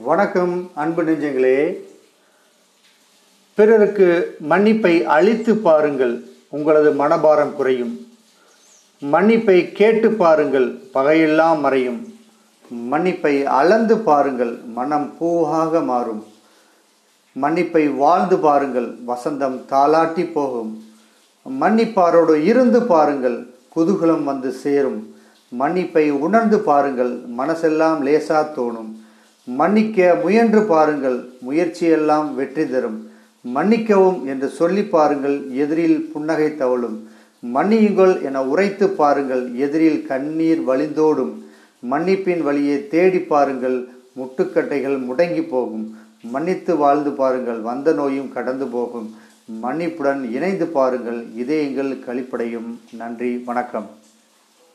வணக்கம் அன்பு நெஞ்சங்களே. பிறருக்கு மன்னிப்பை அளித்து பாருங்கள் உங்களது மனபாரம் குறையும். மன்னிப்பை கேட்டு பாருங்கள் பகையெல்லாம் மறையும். மன்னிப்பை அளந்து பாருங்கள் மனம் பூவாக மாறும். மன்னிப்பை வாழ்ந்து பாருங்கள் வசந்தம் தாளாட்டி போகும். மன்னிப்பாரோடு இருந்து பாருங்கள் குதூகலம் வந்து சேரும். மன்னிப்பை உணர்ந்து பாருங்கள் மனசெல்லாம் லேசா தோணும். மன்னிக்க முயன்று பாருங்கள் முயற்சியெல்லாம் வெற்றி தரும். மன்னிக்கவும் என்று சொல்லி பாருங்கள் எதிரில் புன்னகை தவழும். மன்னியுங்கள் என உரைத்து பாருங்கள் எதிரில் கண்ணீர் வழிந்தோடும். மன்னிப்பின் வழியை தேடி பாருங்கள் முட்டுக்கட்டைகள் முடங்கி போகும். மன்னித்து வாழ்ந்து பாருங்கள் வந்த நோயும் கடந்து போகும். மன்னிப்புடன் இணைந்து பாருங்கள் இதயங்கள் கழிப்படையும் நன்றி வணக்கம்.